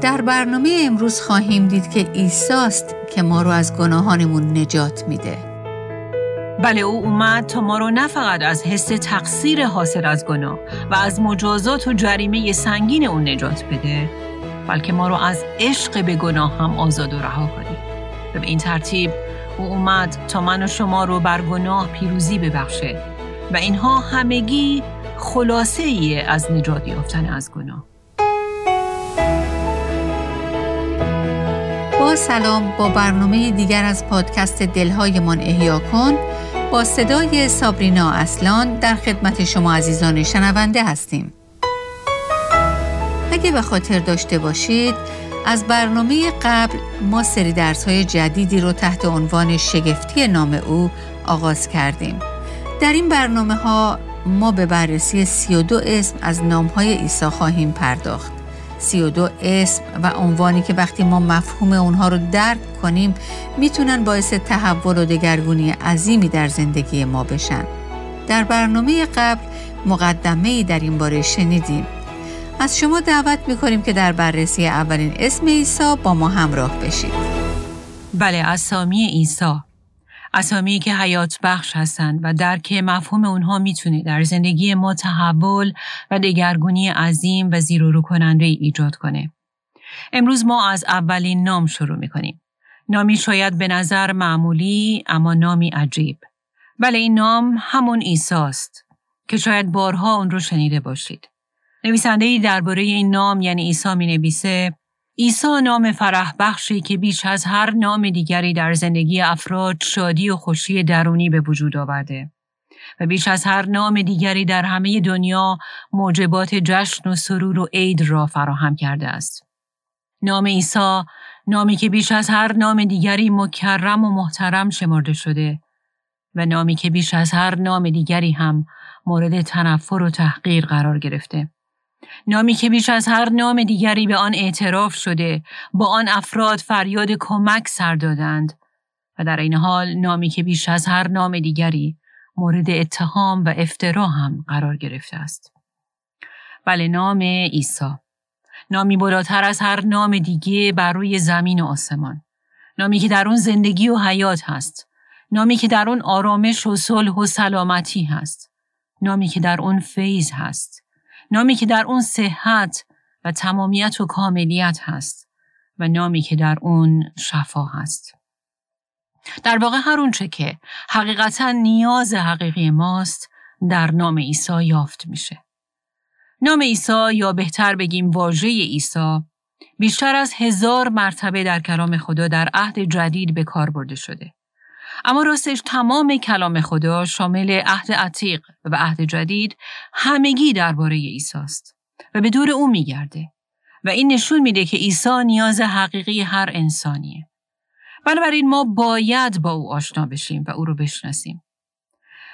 در برنامه امروز خواهیم دید که عیسی است که ما رو از گناهانمون نجات میده. بله او اومد تا ما رو نه فقط از حس تقصیر حاصل از گناه و از مجازات و جریمه سنگین اون نجات بده بلکه ما رو از عشق به گناه هم آزاد و رها کنه به این ترتیب او اومد تا من و شما رو بر گناه پیروزی ببخشه و اینها همگی خلاصه ای از نجات یافتن از گناه با سلام با برنامه دیگر از پادکست دلهایمان احیا کن با صدای سابرینا اصلان در خدمت شما عزیزان شنونده هستیم. اگه به خاطر داشته باشید از برنامه قبل ما سری درس های جدیدی رو تحت عنوان شگفتی نام او آغاز کردیم. در این برنامه ها ما به بررسی 32 اسم از نام های عیسی خواهیم پرداخت. 32 اسم و عنوانی که وقتی ما مفهوم اونها رو درک کنیم می‌تونن باعث تحول و دگرگونی عظیمی در زندگی ما بشن. در برنامه قبل مقدمه در این باره شنیدیم. از شما دعوت می‌کنیم که در بررسی اولین اسم عیسی با ما همراه بشید. بله اسامی عیسی اسامی که حیات بخش هستند و درک مفهوم اونها می‌تونه در زندگی ما تحول و دگرگونی عظیم و زیر رو کننده ایجاد کنه. امروز ما از اولین نام شروع می‌کنیم. نامی شاید به نظر معمولی اما نامی عجیب. بله این نام همون ایساست که شاید بارها اون رو شنیده باشید. نویسنده درباره این نام یعنی عیسی می نویسه عیسی نام فرح بخشی که بیش از هر نام دیگری در زندگی افراد شادی و خوشی درونی به وجود آورده و بیش از هر نام دیگری در همه دنیا موجبات جشن و سرور و عید را فراهم کرده است. نام عیسی نامی که بیش از هر نام دیگری مکرم و محترم شمرده شده و نامی که بیش از هر نام دیگری هم مورد تنفر و تحقیر قرار گرفته. نامی که بیش از هر نام دیگری به آن اعتراف شده با آن افراد فریاد کمک سر دادند. و در این حال نامی که بیش از هر نام دیگری مورد اتهام و افترا هم قرار گرفته است. بله نام عیسی. نامی بالاتر از هر نام دیگه بر روی زمین و آسمان. نامی که در اون زندگی و حیات هست. نامی که در اون آرامش و صلح و سلامتی هست. نامی که در اون فیض هست. نامی که در اون صحت و تمامیت و کاملیت هست و نامی که در اون شفا هست. در واقع هر اونچه که حقیقتا نیاز حقیقی ماست در نام عیسی یافت میشه. نام عیسی یا بهتر بگیم واژه عیسی بیشتر از هزار مرتبه در کلام خدا در عهد جدید به کار برده شده. اما راستش تمام کلام خدا شامل عهد عتیق و عهد جدید همگی درباره عیسی است و به دور او میگرده و این نشون میده که عیسی نیاز حقیقی هر انسانیه. بنابراین ما باید با او آشنا بشیم و او رو بشناسیم.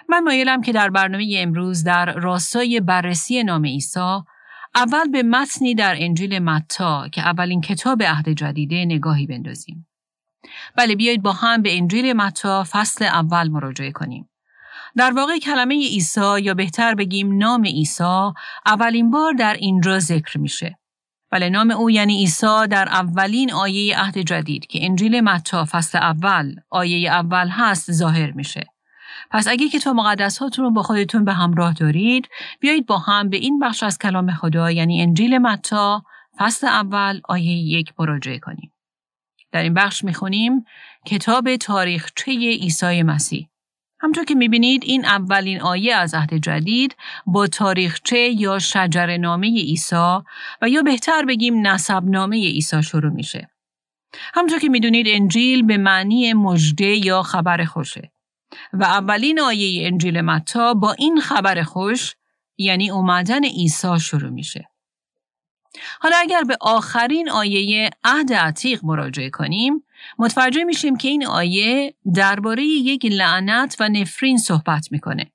من مایلم که در برنامه امروز در راستای بررسی نام عیسی اول به متنی در انجیل متا که اولین کتاب عهد جدیده نگاهی بندازیم. بله بیایید با هم به انجیل متا فصل اول مراجعه کنیم. در واقع کلمه عیسی یا بهتر بگیم نام عیسی اولین بار در اینجا ذکر میشه. بله نام او یعنی عیسی در اولین آیه عهد جدید که انجیل متا فصل اول آیه اول هست ظاهر میشه. پس اگه کتاب مقدس هاتون رو با خودتون به همراه دارید بیایید با هم به این بخش از کلام خدا یعنی انجیل متا فصل اول آیه یک مراجعه کنیم. در این بخش می‌خونیم کتاب تاریخچه عیسی مسیح. همطور که می‌بینید این اولین آیه از عهد جدید با تاریخچه یا شجر نامه عیسی و یا بهتر بگیم نسب نامه عیسی شروع میشه. همطور که می‌دونید انجیل به معنی مژده یا خبر خوشه و اولین آیه انجیل متا با این خبر خوش یعنی اومدن عیسی شروع میشه. حالا اگر به آخرین آیه عهد عتیق مراجعه کنیم متوجه میشیم که این آیه درباره یک لعنت و نفرین صحبت می‌کنه.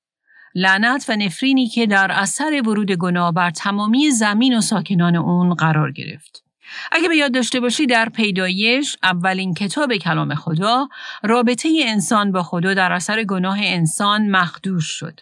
لعنت و نفرینی که در اثر ورود گناه بر تمامی زمین و ساکنان اون قرار گرفت. اگه به یاد داشته باشی در پیدایش اولین کتاب کلام خدا رابطه انسان با خدا در اثر گناه انسان مخدوش شد.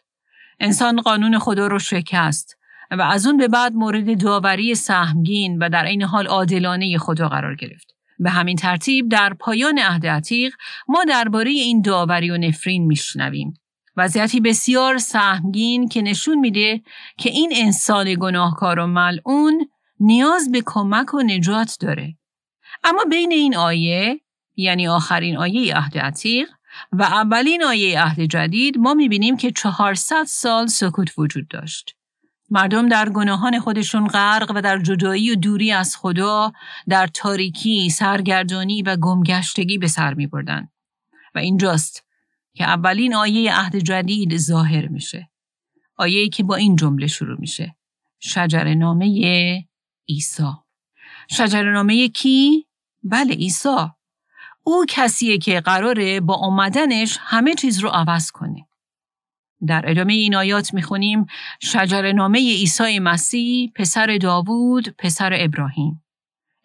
انسان قانون خدا رو شکست و از اون به بعد مورد داوری سهمگین و در این حال عادلانه خدا قرار گرفت. به همین ترتیب در پایان عهد عتیق ما درباره این داوری و نفرین میشنویم. وضعیتی بسیار سهمگین که نشون میده که این انسان گناهکار و ملعون نیاز به کمک و نجات داره. اما بین این آیه یعنی آخرین آیه عهد عتیق و اولین آیه عهد جدید ما می‌بینیم که 400 سال سکوت وجود داشت. مردم در گناهان خودشون غرق و در جدایی و دوری از خدا در تاریکی، سرگردانی و گمگشتگی به سر می بردن. و اینجاست که اولین آیه عهد جدید ظاهر میشه. آیه که با این جمله شروع میشه. شجر نامه عیسی. شجر نامه کی؟ بله عیسی. او کسیه که قراره با آمدنش همه چیز رو عوض کنه. در ادامه این آیات می‌خونیم شجر نامه عیسی مسیح پسر داوود پسر ابراهیم.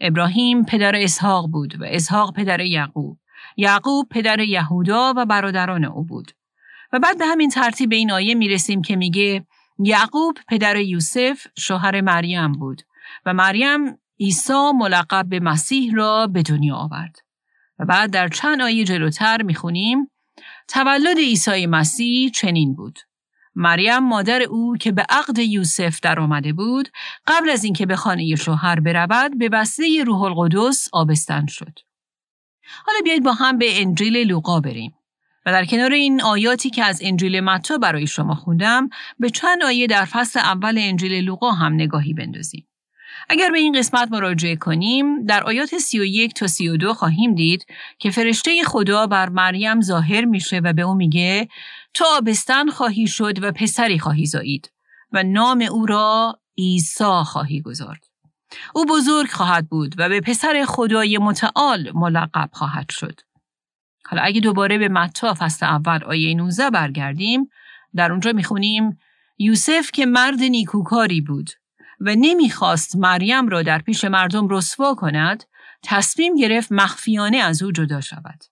ابراهیم پدر اسحاق بود و اسحاق پدر یعقوب. یعقوب پدر یهودا و برادران او بود. و بعد به همین ترتیب این آیه می‌رسیم که میگه یعقوب پدر یوسف شوهر مریم بود و مریم عیسی ملقب به مسیح را به دنیا آورد. و بعد در چند آیه جلوتر می‌خونیم تولد عیسی مسیح چنین بود. مریم مادر او که به عقد یوسف در آمده بود قبل از اینکه به خانه شوهر برود به وسیله روح القدس آبستن شد. حالا بیایید با هم به انجیل لوقا بریم و در کنار این آیاتی که از انجیل متا برای شما خوندم به چند آیه در فصل اول انجیل لوقا هم نگاهی بندازیم. اگر به این قسمت مراجعه کنیم در آیات 31 تا 32 خواهیم دید که فرشته خدا بر مریم ظاهر میشه و به او میگه تو آبستن خواهی شد و پسری خواهی زایید و نام او را عیسی خواهی گذارد. او بزرگ خواهد بود و به پسر خدای متعال ملقب خواهد شد. حالا اگه دوباره به متا فصل اول آیه 19 برگردیم در اونجا می‌خونیم یوسف که مرد نیکوکاری بود و نمی‌خواست مریم را در پیش مردم رسوا کند تصمیم گرفت مخفیانه از او جدا شود.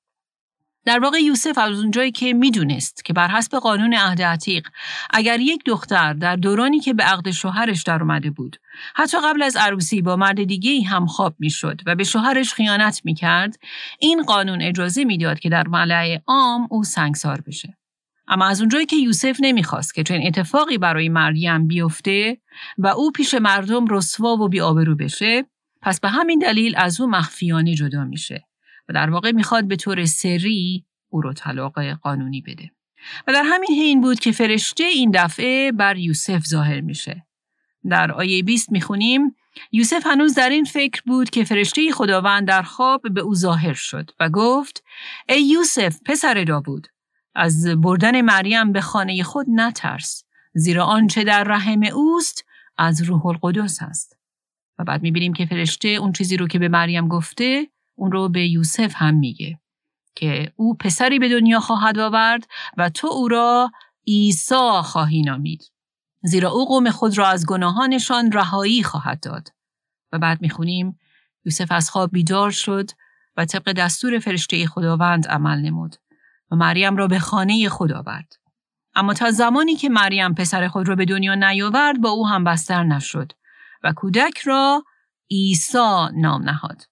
در واقع یوسف از اونجایی که می‌دونست که بر حسب قانون عهد عتیق اگر یک دختر در دورانی که به عقد شوهرش در اومده بود حتی قبل از عروسی با مرد دیگه هم خواب می‌شد و به شوهرش خیانت می‌کرد این قانون اجازه می‌داد که در ملعه عام او سنگسار بشه اما از اونجایی که یوسف نمی‌خواست که چنین اتفاقی برای مریم بیفته و او پیش مردم رسوا و بیآبرو بشه پس به همین دلیل از او مخفیانه جدا میشه و در واقع می‌خواد به طور سری او رو طلاق قانونی بده. و در همین حین بود که فرشته این دفعه بر یوسف ظاهر میشه. در آیه 20 می‌خونیم یوسف هنوز در این فکر بود که فرشته خداوند در خواب به او ظاهر شد و گفت ای یوسف پسر داوود از بردن مریم به خانه خود نترس زیرا آنچه در رحم اوست از روح القدس است. و بعد می‌بینیم که فرشته اون چیزی رو که به مریم گفته اون رو به یوسف هم میگه که او پسری به دنیا خواهد آورد و تو او را عیسی خواهی نامید. زیرا او قوم خود را از گناهانشان رهایی خواهد داد. و بعد می‌خونیم یوسف از خواب بیدار شد و طبق دستور فرشته خداوند عمل نمود. و مریم را به خانه خود آورد. اما تا زمانی که مریم پسر خود را به دنیا نیاورد با او هم بستر نشد و کودک را عیسی نام نهاد.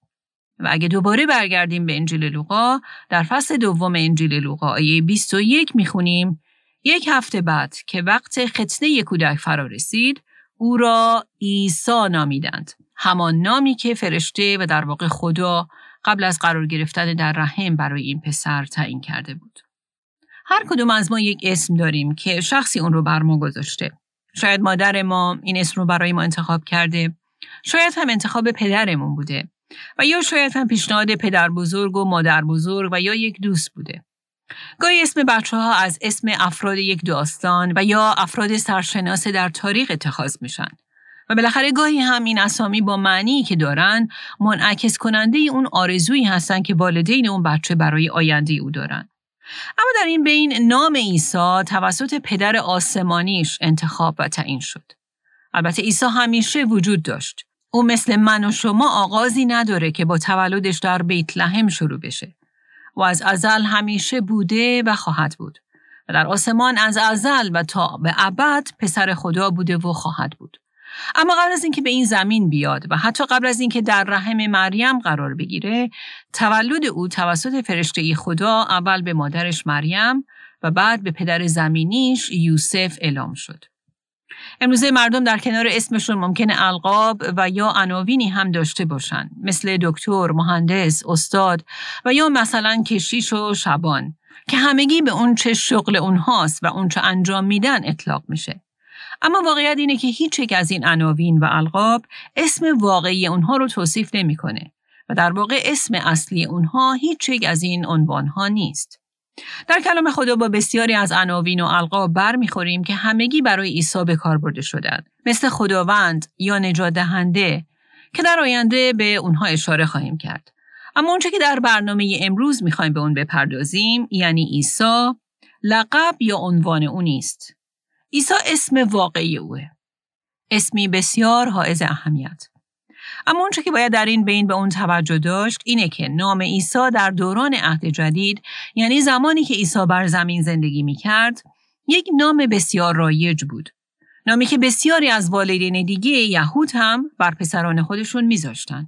و اگه دوباره برگردیم به انجیل لوقا در فصل دوم انجیل لوقا آیه 21 می‌خونیم یک هفته بعد که وقت ختنه کودک فرا رسید او را عیسی نامیدند. همان نامی که فرشته و در واقع خدا قبل از قرار گرفتن در رحم برای این پسر تعیین کرده بود هر کدوم از ما یک اسم داریم که شخصی اون رو بر ما گذاشته شاید مادر ما این اسم رو برای ما انتخاب کرده شاید هم انتخاب پدرمون بوده و یا شاید هم پیشنهاد پدر بزرگ و مادر بزرگ و یا یک دوست بوده. گاهی اسم بچه ها از اسم افراد یک داستان و یا افراد سرشناس در تاریخ اتخاذ میشن. و بالاخره گاهی هم این اسامی با معنی که دارن منعکس کننده اون آرزویی هستن که والدین اون بچه برای آینده او دارن. اما در این بین نام عیسی توسط پدر آسمانیش انتخاب و تعیین شد. البته عیسی همیشه وجود داشت او مثل من و شما آغازی نداره که با تولدش در بیت لحم شروع بشه و از ازل همیشه بوده و خواهد بود و در آسمان از ازل و تا به ابد پسر خدا بوده و خواهد بود اما قبل از اینکه به این زمین بیاد و حتی قبل از اینکه در رحم مریم قرار بگیره تولد او توسط فرشته خدا اول به مادرش مریم و بعد به پدر زمینیش یوسف اعلام شد امروزه مردم در کنار اسمشون ممکن القاب و یا عناوینی هم داشته باشند مثل دکتر، مهندس، استاد و یا مثلا کشیش و شبان که همگی به اون چه شغل اونهاست و اون چه انجام میدن اطلاق میشه. اما واقعیت اینه که هیچ یک از این عناوین و القاب اسم واقعی اونها رو توصیف نمی‌کنه و در واقع اسم اصلی اونها هیچ یک از این عنوانها نیست. در کلام خدا با بسیاری از عناوین و القاب برمیخوریم که همگی برای عیسی به کار برده شدند مثل خداوند یا نجات دهنده که در آینده به اونها اشاره خواهیم کرد اما اونچه که در برنامه امروز می‌خوایم به اون بپردازیم یعنی عیسی لقب یا عنوان او نیست عیسی اسم واقعی اوه اسمی بسیار حائز اهمیت اما اونچه که باید در این بین به اون توجه داشت اینه که نام عیسی در دوران عهد جدید یعنی زمانی که عیسی بر زمین زندگی می کرد یک نام بسیار رایج بود. نامی که بسیاری از والدین دیگه یهود هم بر پسران خودشون میذاشتن.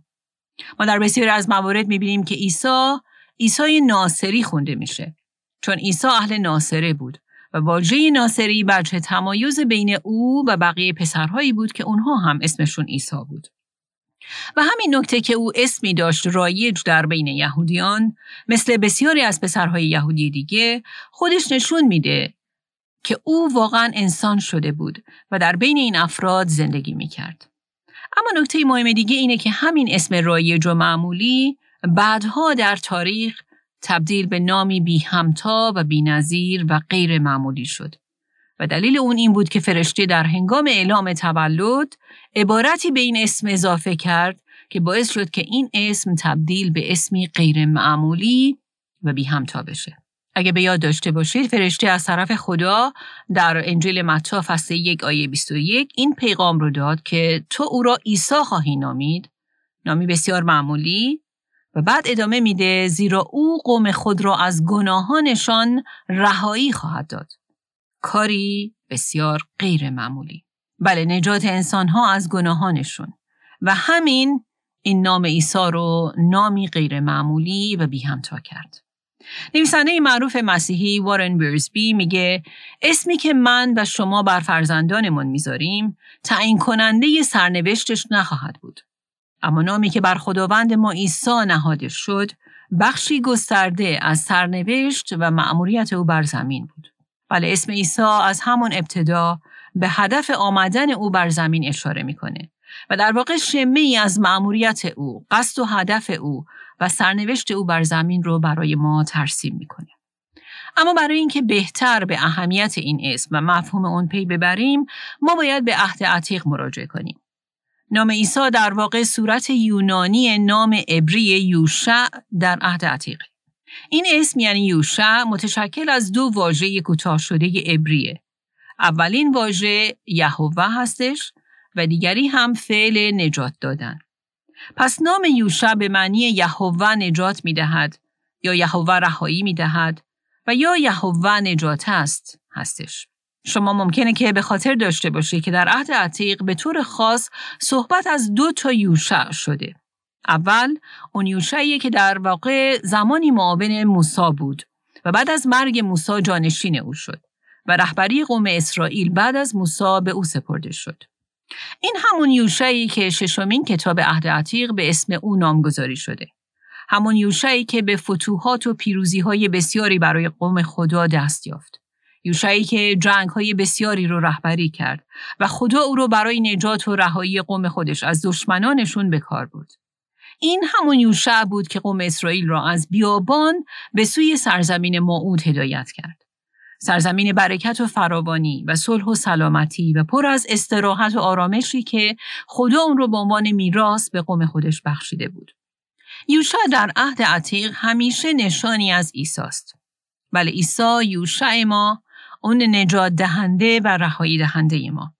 ما در بسیاری از موارد می‌بینیم که عیسی عیسی ناصری خونده میشه چون عیسی اهل ناصره بود واژه ناصری بچه تمایز بین او و بقیه پسرهایی بود که اونها هم اسمشون عیسی بود. و همین نکته که او اسمی داشت رایج در بین یهودیان مثل بسیاری از پسرهای یهودی دیگه خودش نشون میده که او واقعا انسان شده بود و در بین این افراد زندگی می‌کرد. اما نکته مهم دیگه اینه که همین اسم رایج و معمولی بعدها در تاریخ تبدیل به نامی بی همتا و بی نظیر و غیر معمولی شد. و دلیل اون این بود که فرشته در هنگام اعلام تولد عبارتی به این اسم اضافه کرد که باعث شد که این اسم تبدیل به اسمی غیر معمولی و بی همتا بشه. اگه به یاد داشته باشید فرشته از طرف خدا در انجیل متی فصل یک آیه 21 این پیغام رو داد که تو او را عیسی خواهی نامید نامی بسیار معمولی و بعد ادامه میده زیرا او قوم خود را از گناهانشان رهایی خواهد داد کاری بسیار غیر معمولی. بله نجات انسان ها از گناهانشون و همین این نام عیسی رو نامی غیر معمولی و بی همتا کرد. نویسنده معروف مسیحی وارن برزبی میگه اسمی که من و شما بر فرزندانمون می‌ذاریم تعیین کننده سرنوشتش نخواهد بود. اما نامی که بر خداوند ما عیسی نهاده شد بخشی گسترده از سرنوشت و مأموریت او بر زمین بود. بله اسم عیسی از همون ابتدا به هدف آمدن او بر زمین اشاره می‌کنه و در واقع شمه ای از مأموریت او، قصد و هدف او و سرنوشت او بر زمین رو برای ما ترسیم می‌کنه. اما برای اینکه بهتر به اهمیت این اسم و مفهوم اون پی ببریم، ما باید به عهد عتیق مراجعه کنیم. نام عیسی در واقع صورت یونانی نام عبری یوشع در عهد عتیق این اسم یعنی یوشع متشکل از دو واژه کوتاه شده عبریه. اولین واژه یهوه هستش و دیگری هم فعل نجات دادن. پس نام یوشع به معنی یهوه نجات می دهد یا یهوه رهایی می دهد و یا یهوه نجات است هستش. شما ممکنه که به خاطر داشته باشید که در عهد عتیق به طور خاص صحبت از دو تا یوشع شده. اول اون یوشعیه که در واقع زمانی معاون موسا بود و بعد از مرگ موسا جانشین او شد و رهبری قوم اسرائیل بعد از موسا به او سپرده شد. این همون یوشعی که ششمین کتاب عهد عتیق به اسم او نامگذاری شده. همون یوشعی که به فتوحات و پیروزی های بسیاری برای قوم خدا دست یافت. یوشعی که جنگ های بسیاری رو رهبری کرد و خدا او رو برای نجات و رهایی قوم خودش از دشمنانشون به کار برد. این همون یوشع بود که قوم اسرائیل را از بیابان به سوی سرزمین موعود هدایت کرد. سرزمین برکت و فراوانی و صلح و سلامتی و پر از استراحت و آرامشی که خدا اون رو به عنوان میراث به قوم خودش بخشیده بود. یوشع در عهد عتیق همیشه نشانی از عیسی است. بله عیسی یوشع ما اون نجات دهنده و رهایی دهنده ما.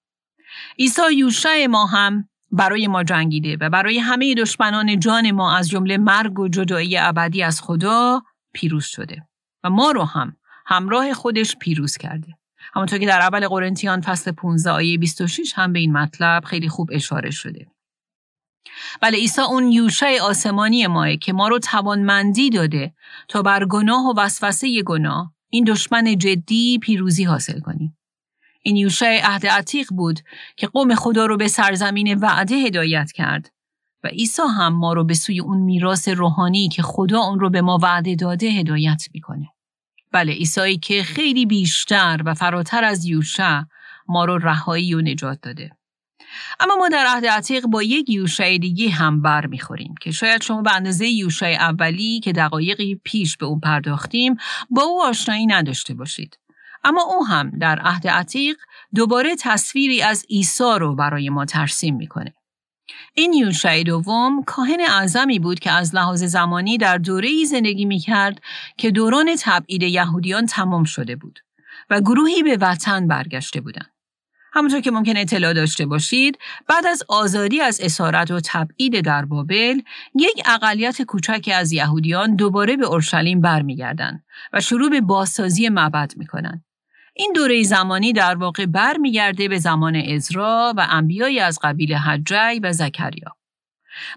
عیسی یوشع ما هم برای ما جنگیده و برای همه دشمنان جان ما از جمله مرگ و جدایی ابدی از خدا پیروز شده و ما رو هم همراه خودش پیروز کرده. همونطور که در اول قرنتیان فصل 15 آیه 26 هم به این مطلب خیلی خوب اشاره شده. بله عیسی اون یوشه آسمانی ماه که ما رو توانمندی داده تا بر گناه و وسوسه گناه این دشمن جدی پیروزی حاصل کنیم. این یوشه عهد عتیق بود که قوم خدا رو به سرزمین وعده هدایت کرد و عیسی هم ما رو به سوی اون میراث روحانی که خدا اون رو به ما وعده داده هدایت می‌کنه. بله عیسی که خیلی بیشتر و فراتر از یوشع ما رو رهایی و نجات داده. اما ما در عهد عتیق با یک یوشع دیگه هم بر می‌خوریم که شاید شما به اندازه یوشع اولی که دقایقی پیش به اون پرداختیم با او آشنایی نداشته باشید. اما او هم در عهد عتیق دوباره تصویری از عیسی رو برای ما ترسیم می‌کنه. این یوشع دوم کاهن اعظمی بود که از لحاظ زمانی در دوره ای زندگی می کرد که دوران تبعید یهودیان تمام شده بود و گروهی به وطن برگشته بودند. همونطور که ممکن اطلاع داشته باشید بعد از آزادی از اسارت و تبعید در بابل یک اقلیت کوچکی از یهودیان دوباره به اورشلیم برمیگردند و شروع به بازسازی معبد می‌کنند این دوره زمانی در واقع برمیگرده به زمان ازرا و انبیایی از قبیل حجی و زکریا.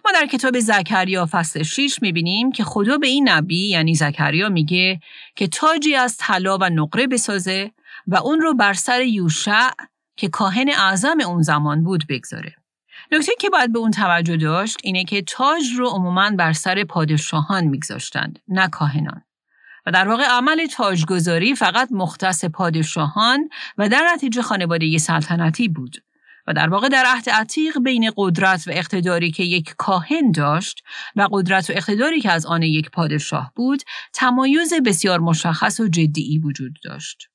ما در کتاب زکریا فصل 6 می‌بینیم که خدا به این نبی یعنی زکریا میگه که تاجی از طلا و نقره بسازه و اون رو بر سر یوشع که کاهن اعظم اون زمان بود بگذاره. نکته که باید به اون توجه داشت اینه که تاج رو عموماً بر سر پادشاهان میگذاشتند نه کاهنان. و در واقع عمل تاجگذاری فقط مختص پادشاهان و در نتیجه خانواده سلطنتی بود و در واقع در عهد عتیق بین قدرت و اقتداری که یک کاهن داشت و قدرت و اقتداری که از آن یک پادشاه بود تمایز بسیار مشخص و جدی وجود داشت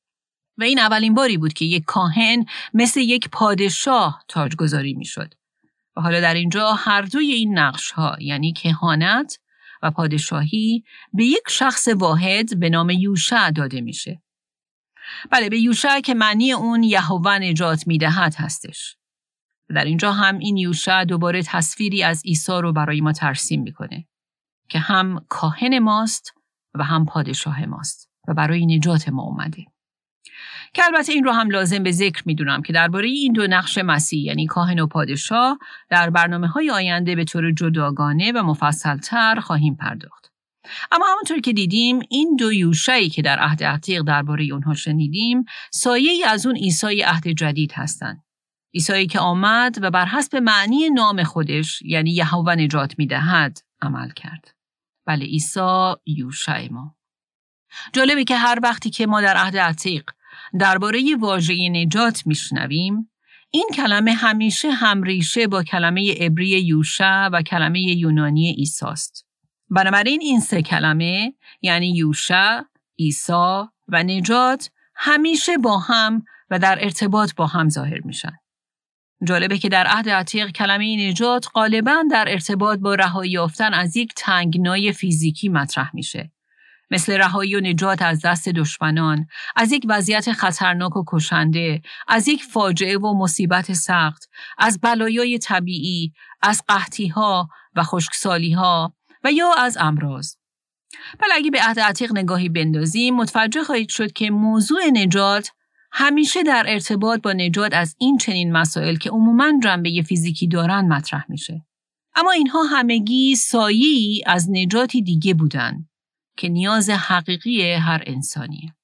و این اولین باری بود که یک کاهن مثل یک پادشاه تاجگذاری می‌شد و حالا در اینجا هر دوی این نقش ها یعنی کهانت و پادشاهی به یک شخص واحد به نام یوشع داده میشه. بله به یوشع که معنی اون یهوه نجات می‌دهد هستش. در اینجا هم این یوشع دوباره تصویری از عیسی رو برای ما ترسیم می‌کنه که هم کاهن ماست و هم پادشاه ماست و برای نجات ما اومده. که البته این رو هم لازم به ذکر می‌دونم که درباره این دو نقش مسیح یعنی کاهن و پادشاه در برنامه های آینده به طور جداگانه و مفصلتر خواهیم پرداخت. اما همونطور که دیدیم این دو یوشعی که در عهد عتیق درباره اونها شنیدیم سایه ای از اون عیسی عهد جدید هستند. عیسی که آمد و بر حسب معنی نام خودش یعنی یهوه نجات می‌دهد عمل کرد. بله عیسی یوشع ما. جالبه که هر وقتی که ما در عهد عتیق درباره واژه نجات میشنویم این کلمه همیشه همریشه با کلمه عبری یوشع و کلمه یونانی ایساست. بنابراین این سه کلمه یعنی یوشع، عیسی و نجات همیشه با هم و در ارتباط با هم ظاهر میشن. جالبه که در عهد عتیق کلمه نجات غالبا در ارتباط با رهایی یافتن از یک تنگنای فیزیکی مطرح میشه مثل رهایی و نجات از دست دشمنان، از یک وضعیت خطرناک و کشنده، از یک فاجعه و مصیبت سخت، از بلایای طبیعی، از قحطی ها و خشکسالی ها و یا از امراض. بل اگه به عهد عتیق نگاهی بندازیم متوجه خواهید شد که موضوع نجات همیشه در ارتباط با نجات از این چنین مسائل که عموماً جنبه فیزیکی دارن مطرح میشه. اما اینها همگی سایی از نجاتی دیگه بودند. که نیاز حقیقی هر انسانیه.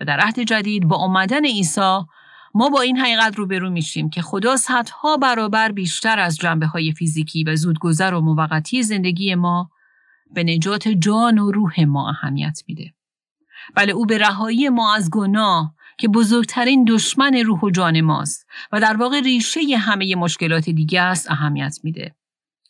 و در عهد جدید با آمدن عیسی ما با این حقیقت روبرو میشیم که خدا صدها برابر بیشتر از جنبه های فیزیکی و زودگذر و موقتی زندگی ما به نجات جان و روح ما اهمیت میده. بله او به رهایی ما از گناه که بزرگترین دشمن روح و جان ماست و در واقع ریشه همه مشکلات دیگه است اهمیت میده.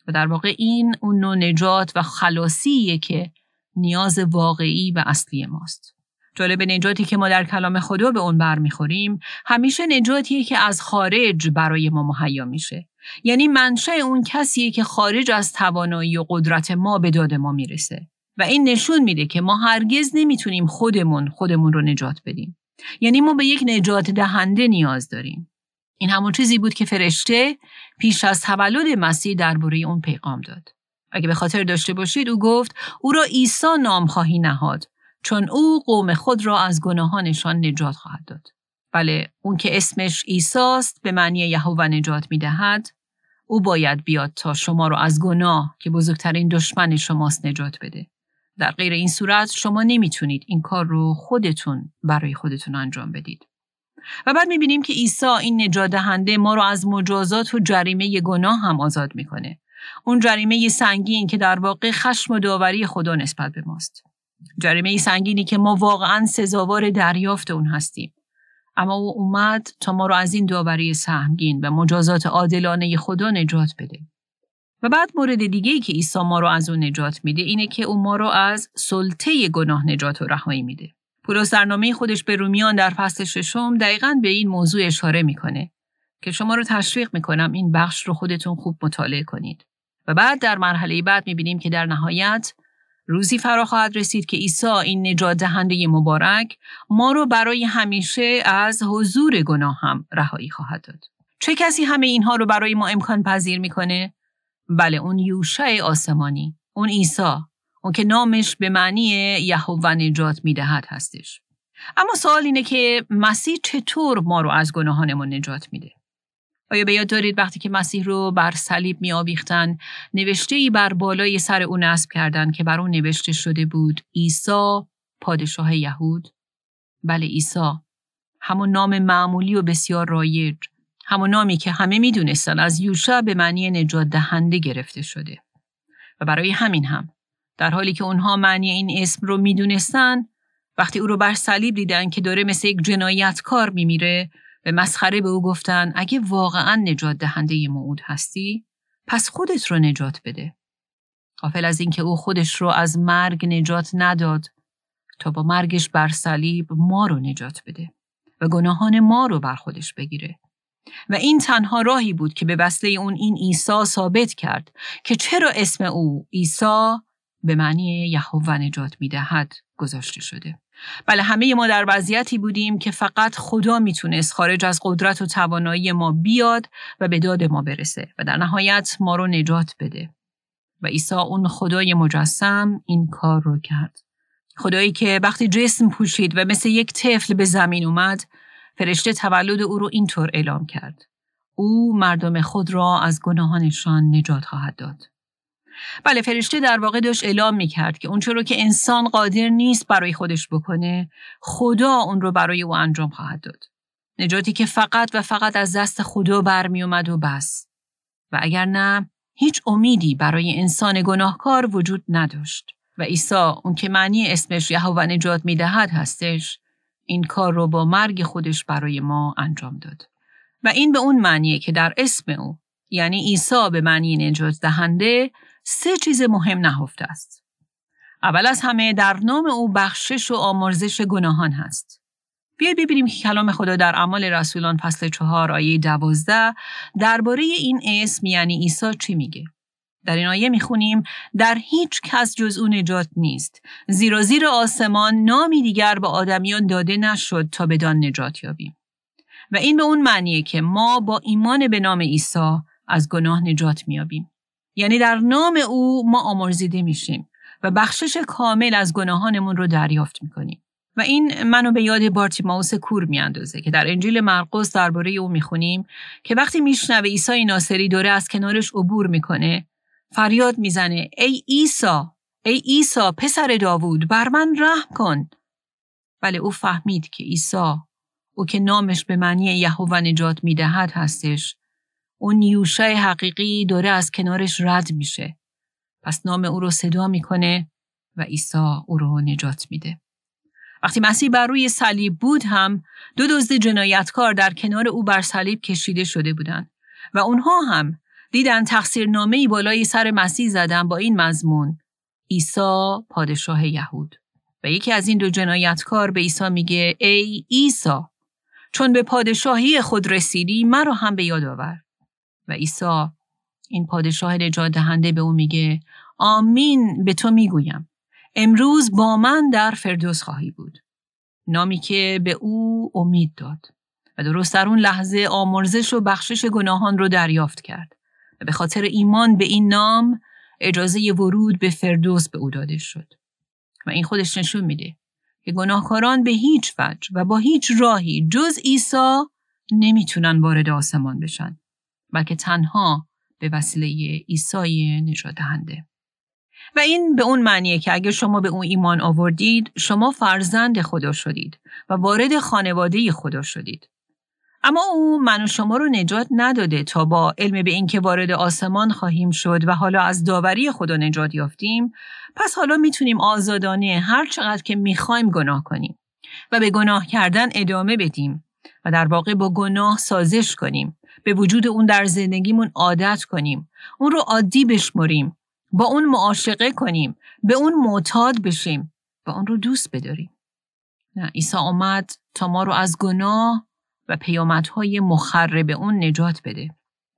و در واقع این اون نجات و خلاصیه که نیاز واقعی و اصلی ماست. جالب نجاتی که ما در کلام خدا به اون برمیخوریم همیشه نجاتیه که از خارج برای ما مهیا میشه. یعنی منشأ اون کسیه که خارج از توانایی و قدرت ما به داد ما می‌رسه. و این نشون میده که ما هرگز نمی‌تونیم خودمون خودمون رو نجات بدیم. یعنی ما به یک نجات دهنده نیاز داریم. این همون چیزی بود که فرشته پیش از تولد مسیح درباره اون پیغام داد. اگه به خاطر داشته باشید او گفت او را عیسی نام خواهی نهاد چون او قوم خود را از گناهانشان نجات خواهد داد. بله اون که اسمش ایساست به معنی یهوه نجات می‌دهد او باید بیاد تا شما رو از گناه که بزرگترین دشمن شماست نجات بده. در غیر این صورت شما نمی‌تونید این کار رو خودتون برای خودتون انجام بدید. و بعد می‌بینیم که عیسی این نجات دهنده ما رو از مجازات و جریمه گناه هم آزاد می‌کنه. اون جریمه سنگین که در واقع خشم و داوری خدا نسبت به ماست. جریمه سنگینی که ما واقعا سزاوار دریافت اون هستیم. اما او اومد تا ما رو از این داوری سهمگین و مجازات عادلانه خدا نجات بده. و بعد مورد دیگه ای که عیسی ما رو از اون نجات میده اینه که او ما رو از سلطه گناه نجات و رهایی میده. پولس در نامه خودش به رومیان در فصل ششم دقیقا به این موضوع اشاره می‌کنه که شما رو تشویق می‌کنم این بخش رو خودتون خوب مطالعه کنید. و بعد در مرحله بعد می‌بینیم که در نهایت روزی فرا خواهد رسید که عیسی این نجات دهنده مبارک ما رو برای همیشه از حضور گناه هم رهایی خواهد داد. چه کسی همه اینها رو برای ما امکان پذیر می‌کنه؟ بله اون یوشع آسمانی، اون عیسی، اون که نامش به معنی یهوه نجات می‌دهد هستش. اما سوال اینه که مسیح چطور ما رو از گناهانمون نجات میده؟ آیا به یاد دارید وقتی که مسیح رو بر صلیب می آویختن نوشته ای بر بالای سر او نصب کردند که بر اون نوشته شده بود عیسی پادشاه یهود بله عیسی. همون نام معمولی و بسیار رایج. همون نامی که همه می‌دونستن از یوشع به معنی نجات دهنده گرفته شده. و برای همین هم در حالی که اونها معنی این اسم رو می‌دونستن وقتی او رو بر صلیب دیدن که داره مثل یک جنایتکار میمیره به مسخره به او گفتن اگه واقعا نجات دهنده موعود هستی پس خودت رو نجات بده. غافل از اینکه او خودش رو از مرگ نجات نداد تا با مرگش بر صلیب ما رو نجات بده و گناهان ما رو بر خودش بگیره. و این تنها راهی بود که به وسیله اون این عیسی ثابت کرد که چرا اسم او عیسی به معنی یهوه نجات می‌دهد گذاشته شده. بله همه ما در وضعیتی بودیم که فقط خدا می‌تونست خارج از قدرت و توانایی ما بیاد و به داد ما برسه و در نهایت ما رو نجات بده. و عیسی اون خدای مجسم این کار رو کرد. خدایی که وقتی جسم پوشید و مثل یک طفل به زمین اومد فرشته تولد او رو اینطور اعلام کرد. او مردم خود را از گناهانشان نجات خواهد داد. بله فرشته در واقع داشت اعلام می کرد که اونچه رو که انسان قادر نیست برای خودش بکنه خدا اون رو برای او انجام خواهد داد. نجاتی که فقط و فقط از دست خدا برمی اومد و بس. و اگر نه هیچ امیدی برای انسان گناهکار وجود نداشت. و عیسی اون که معنی اسمش یهوه نجات می‌دهد هستش این کار رو با مرگ خودش برای ما انجام داد. و این به اون معنیه که در اسم او یعنی عیسی به معنی نجات دهنده سه چیز مهم نهفته است. اول از همه در نام او بخشش و آمرزش گناهان هست. بیاید ببینیم که کلام خدا در اعمال رسولان فصل چهار آیه دوازده درباره این اسم یعنی عیسی چی میگه؟ در این آیه می‌خونیم در هیچ کس جز او نجات نیست زیرا زیر آسمان نامی دیگر به آدمیان داده نشد تا بدان نجات یابیم و این به اون معنیه که ما با ایمان به نام عیسی از گناه نجات میابیم یعنی در نام او ما آمرزیده میشیم و بخشش کامل از گناهانمون رو دریافت می‌کنیم. و این منو به یاد بارتیماوس کور میاندازه که در انجیل مرقس درباره او می‌خونیم که وقتی میشنوه عیسی ناصری داره از کنارش عبور می‌کنه فریاد می‌زنه ای عیسی ای عیسی پسر داوود بر من رحم کن بله او فهمید که عیسی او که نامش به معنی یهوه نجات می‌دهد هستش اون یوشع حقیقی داره از کنارش رد میشه. پس نام او رو صدا می‌کنه و عیسی او رو نجات میده. وقتی مسیح بر روی صلیب بود هم دو دزد جنایتکار در کنار او بر صلیب کشیده شده بودند و اونها هم دیدن تقصیر نامه بالای سر مسیح زدن با این مضمون عیسی پادشاه یهود و یکی از این دو جنایتکار به عیسی میگه ای عیسی چون به پادشاهی خود رسیدی مرا هم به یاد آور و عیسی این پادشاه نجات دهنده به او میگه آمین به تو می‌گویم. امروز با من در فردوس خواهی بود. نامی که به او امید داد و درست در اون لحظه آمرزش و بخشش گناهان رو دریافت کرد و به خاطر ایمان به این نام اجازه ورود به فردوس به او داده شد. و این خودش نشون میده که گناهکاران به هیچ وجه و با هیچ راهی جز عیسی نمی‌تونن وارد آسمان بشن. بلکه تنها به وسیله عیسی نجات دهنده و این به اون معنیه که اگر شما به اون ایمان آوردید شما فرزند خدا شدید و وارد خانواده خدا شدید. اما او من و شما رو نجات نداده تا با علم به اینکه وارد آسمان خواهیم شد و حالا از داوری خدا نجات یافتیم پس حالا می‌تونیم آزادانه هر چقدر که می‌خوایم گناه کنیم و به گناه کردن ادامه بدیم و در واقع با گناه سازش کنیم. به وجود اون در زندگیمون عادت کنیم. اون رو عادی بشمریم. با اون معاشقه کنیم. به اون معتاد بشیم. و اون رو دوست بداریم. نه عیسی آمد تا ما رو از گناه و پیامدهای مخرب اون نجات بده.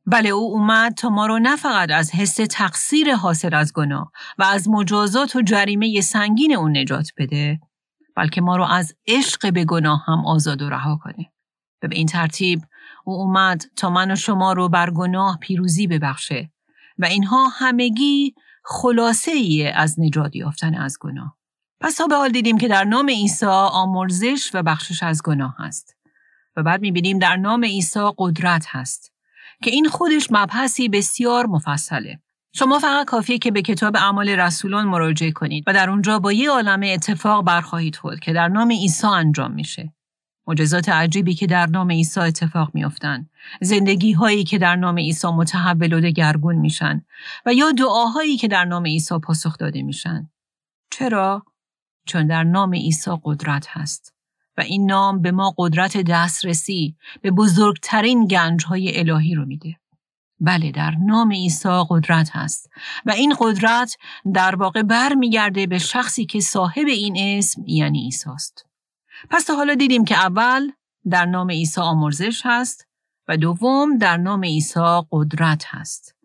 بله او اومد تا ما رو نه فقط از حس تقصیر حاصل از گناه و از مجازات و جریمه سنگین اون نجات بده بلکه ما رو از عشق به گناه هم آزاد و رها کنه. و به این ترتیب او اومد تا من و شما رو بر گناه پیروزی ببخشه و اینها همگی خلاصه ای از نجات یافتن از گناه. پس تا به حال دیدیم که در نام عیسی آمرزش و بخشش از گناه هست. و بعد می‌بینیم در نام عیسی قدرت هست که این خودش مبحثی بسیار مفصله. شما فقط کافیه که به کتاب اعمال رسولان مراجعه کنید و در اونجا با یه عالم اتفاق برخواهید خود که در نام عیسی انجام میشه. معجزات عجیبی که در نام عیسی اتفاق میافتند. زندگی هایی که در نام عیسی متحول و دگرگون میشن و یا دعاهایی که در نام عیسی پاسخ داده میشن. چرا؟ چون در نام عیسی قدرت هست و این نام به ما قدرت دسترسی به بزرگترین گنج های الهی رو میده. بله در نام عیسی قدرت هست و این قدرت در واقع برمیگرده به شخصی که صاحب این اسم یعنی عیسی است. پس تا حالا دیدیم که اول در نام عیسی آمرزش هست و دوم در نام عیسی قدرت هست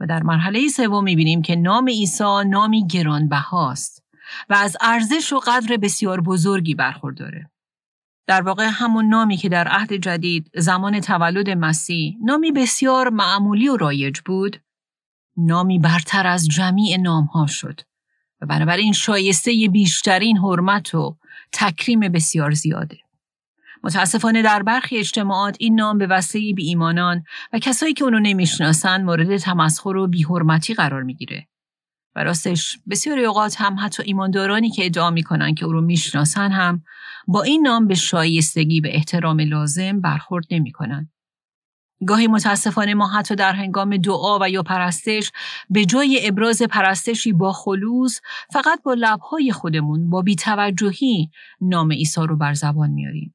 و در مرحله سوم می‌بینیم که نام عیسی نامی گرانبهاست و از ارزش و قدر بسیار بزرگی برخورداره. در واقع همون نامی که در عهد جدید زمان تولد مسیح نامی بسیار معمولی و رایج بود نامی برتر از جمیع نامها شد و بنابراین شایسته بیشترین حرمت و تکریم بسیار زیاده. متاسفانه در برخی اجتماعات این نام به وسیله بی ایمانان و کسایی که اونو نمی‌شناسن مورد تمسخر و بیحرمتی قرار می‌گیره. و راستش بسیاری اوقات هم حتی ایماندارانی که ادعا می‌کنن که او رو می‌شناسن هم با این نام به شایستگی به احترام لازم برخورد نمی‌کنن. گاهی متاسفانه ما حتی در هنگام دعا و یا پرستش به جای ابراز پرستشی با خلوص فقط با لبهای خودمون با بیتوجهی نام عیسی رو بر زبان میاریم.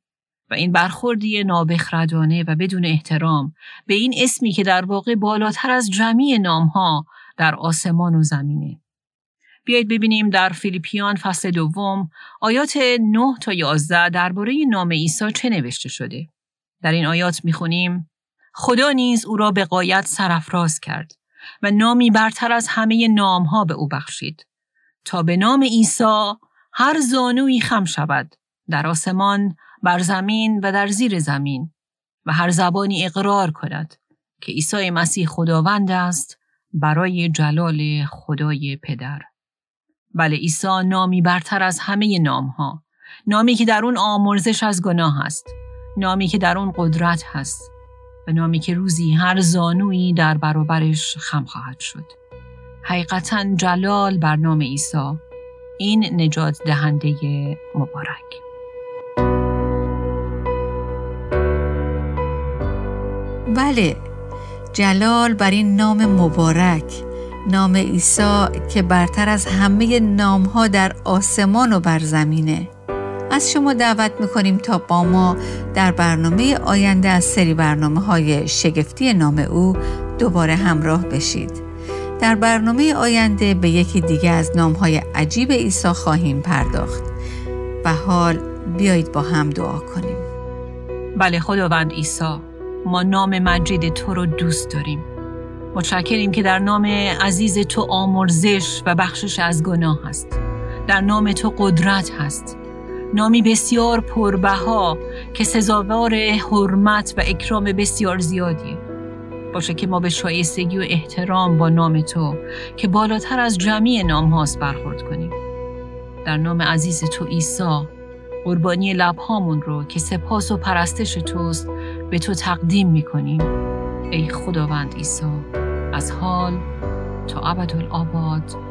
و این برخوردی نابخردانه و بدون احترام به این اسمی که در واقع بالاتر از جمعی نامها در آسمان و زمینه. بیایید ببینیم در فیلیپیان فصل دوم آیات 9 تا 11 درباره نام عیسی چه نوشته شده. در این آیات می‌خونیم خدا نیز او را به قایت سرفراز کرد و نامی برتر از همه نامها به او بخشید تا به نام عیسی هر زانوی خم شود در آسمان بر زمین و در زیر زمین و هر زبانی اقرار کند که عیسی مسیح خداوند است برای جلال خدای پدر. بله عیسی نامی برتر از همه نامها نامی که در اون آمرزش از گناه است نامی که در اون قدرت هست و نامی که روزی هر زانویی در برابرش خم خواهد شد. حقیقتا جلال بر نام عیسی این نجات دهنده مبارک. بله جلال بر این نام مبارک نام عیسی که برتر از همه نامها در آسمان و بر زمینه. از شما دعوت می‌کنیم تا با ما در برنامه آینده از سری برنامه های شگفتی نام او دوباره همراه بشید. در برنامه آینده به یکی دیگه از نام های عجیب عیسی خواهیم پرداخت. و حال بیایید با هم دعا کنیم. بله خداوند عیسی ما نام مجید تو رو دوست داریم. متشکریم که در نام عزیز تو آمرزش و بخشش از گناه هست. در نام تو قدرت هست. نامی بسیار پربها که سزاوار حرمت و اکرام بسیار زیادی. باشه که ما به شایستگی و احترام با نام تو که بالاتر از جمعی نام هاست برخورد کنیم. در نام عزیز تو عیسی قربانی لبهامون رو که سپاس و پرستش توست به تو تقدیم می‌کنیم. ای خداوند عیسی از حال تا ابدالآباد.